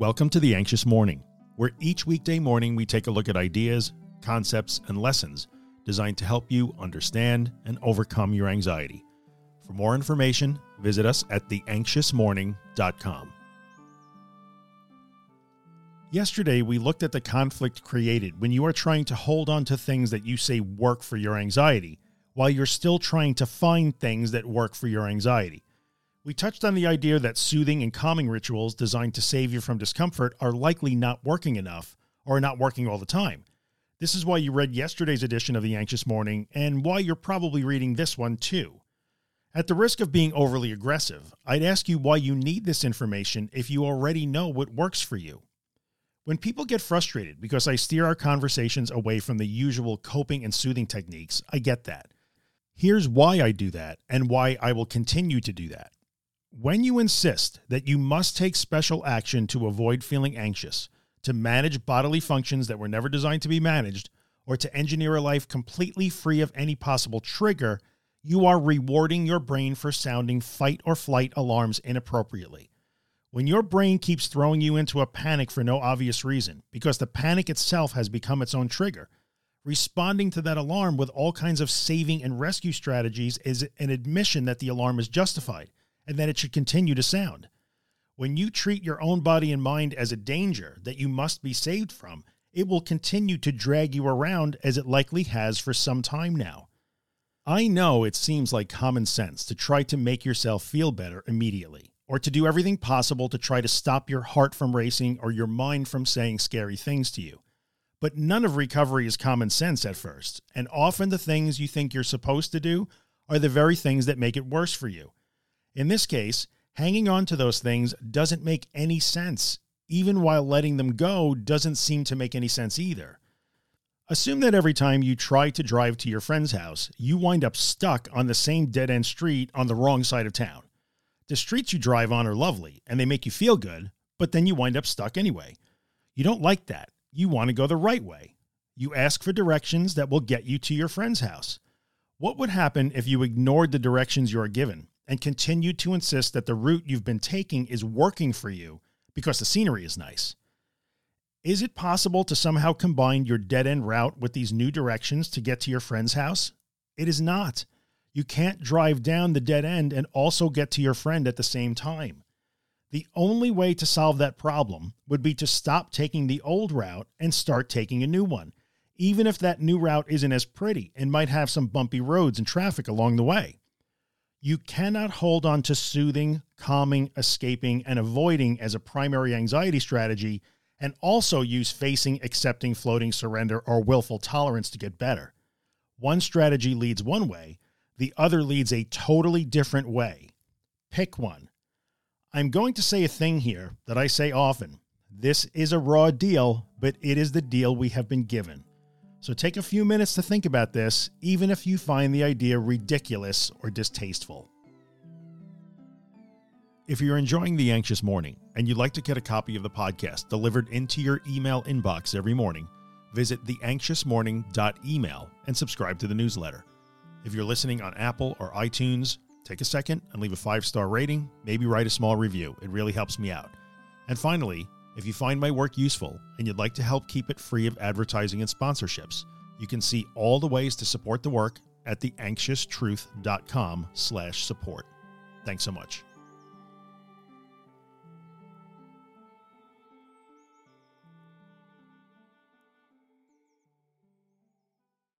Welcome to The Anxious Morning, where each weekday morning we take a look at ideas, concepts, and lessons designed to help you understand and overcome your anxiety. For more information, visit us at theanxiousmorning.com. Yesterday, we looked at the conflict created when you are trying to hold on to things that you say work for your anxiety, while you're still trying to find things that work for your anxiety. We touched on the idea that soothing and calming rituals designed to save you from discomfort are likely not working enough or not working all the time. This is why you read yesterday's edition of The Anxious Morning and why you're probably reading this one too. At the risk of being overly aggressive, I'd ask you why you need this information if you already know what works for you. When people get frustrated because I steer our conversations away from the usual coping and soothing techniques, I get that. Here's why I do that and why I will continue to do that. When you insist that you must take special action to avoid feeling anxious, to manage bodily functions that were never designed to be managed, or to engineer a life completely free of any possible trigger, you are rewarding your brain for sounding fight or flight alarms inappropriately. When your brain keeps throwing you into a panic for no obvious reason, because the panic itself has become its own trigger, responding to that alarm with all kinds of saving and rescue strategies is an admission that the alarm is justified and that it should continue to sound. When you treat your own body and mind as a danger that you must be saved from, it will continue to drag you around as it likely has for some time now. I know it seems like common sense to try to make yourself feel better immediately, or to do everything possible to try to stop your heart from racing or your mind from saying scary things to you. But none of recovery is common sense at first, and often the things you think you're supposed to do are the very things that make it worse for you. In this case, hanging on to those things doesn't make any sense, even while letting them go doesn't seem to make any sense either. Assume that every time you try to drive to your friend's house, you wind up stuck on the same dead end street on the wrong side of town. The streets you drive on are lovely and they make you feel good, but then you wind up stuck anyway. You don't like that. You want to go the right way. You ask for directions that will get you to your friend's house. What would happen if you ignored the directions you are given and continue to insist that the route you've been taking is working for you because the scenery is nice. Is it possible to somehow combine your dead end route with these new directions to get to your friend's house? It is not. You can't drive down the dead end and also get to your friend at the same time. The only way to solve that problem would be to stop taking the old route and start taking a new one, even if that new route isn't as pretty and might have some bumpy roads and traffic along the way. You cannot hold on to soothing, calming, escaping, and avoiding as a primary anxiety strategy and also use facing, accepting, floating, surrender, or willful tolerance to get better. One strategy leads one way, the other leads a totally different way. Pick one. I'm going to say a thing here that I say often. This is a raw deal, but it is the deal we have been given. So take a few minutes to think about this, even if you find the idea ridiculous or distasteful. If you're enjoying The Anxious Morning and you'd like to get a copy of the podcast delivered into your email inbox every morning, visit theanxiousmorning.email and subscribe to the newsletter. If you're listening on Apple or iTunes, take a second and leave a five star rating, maybe write a small review. It really helps me out. And finally, if you find my work useful and you'd like to help keep it free of advertising and sponsorships, you can see all the ways to support the work at theanxioustruth.com slash support. Thanks so much.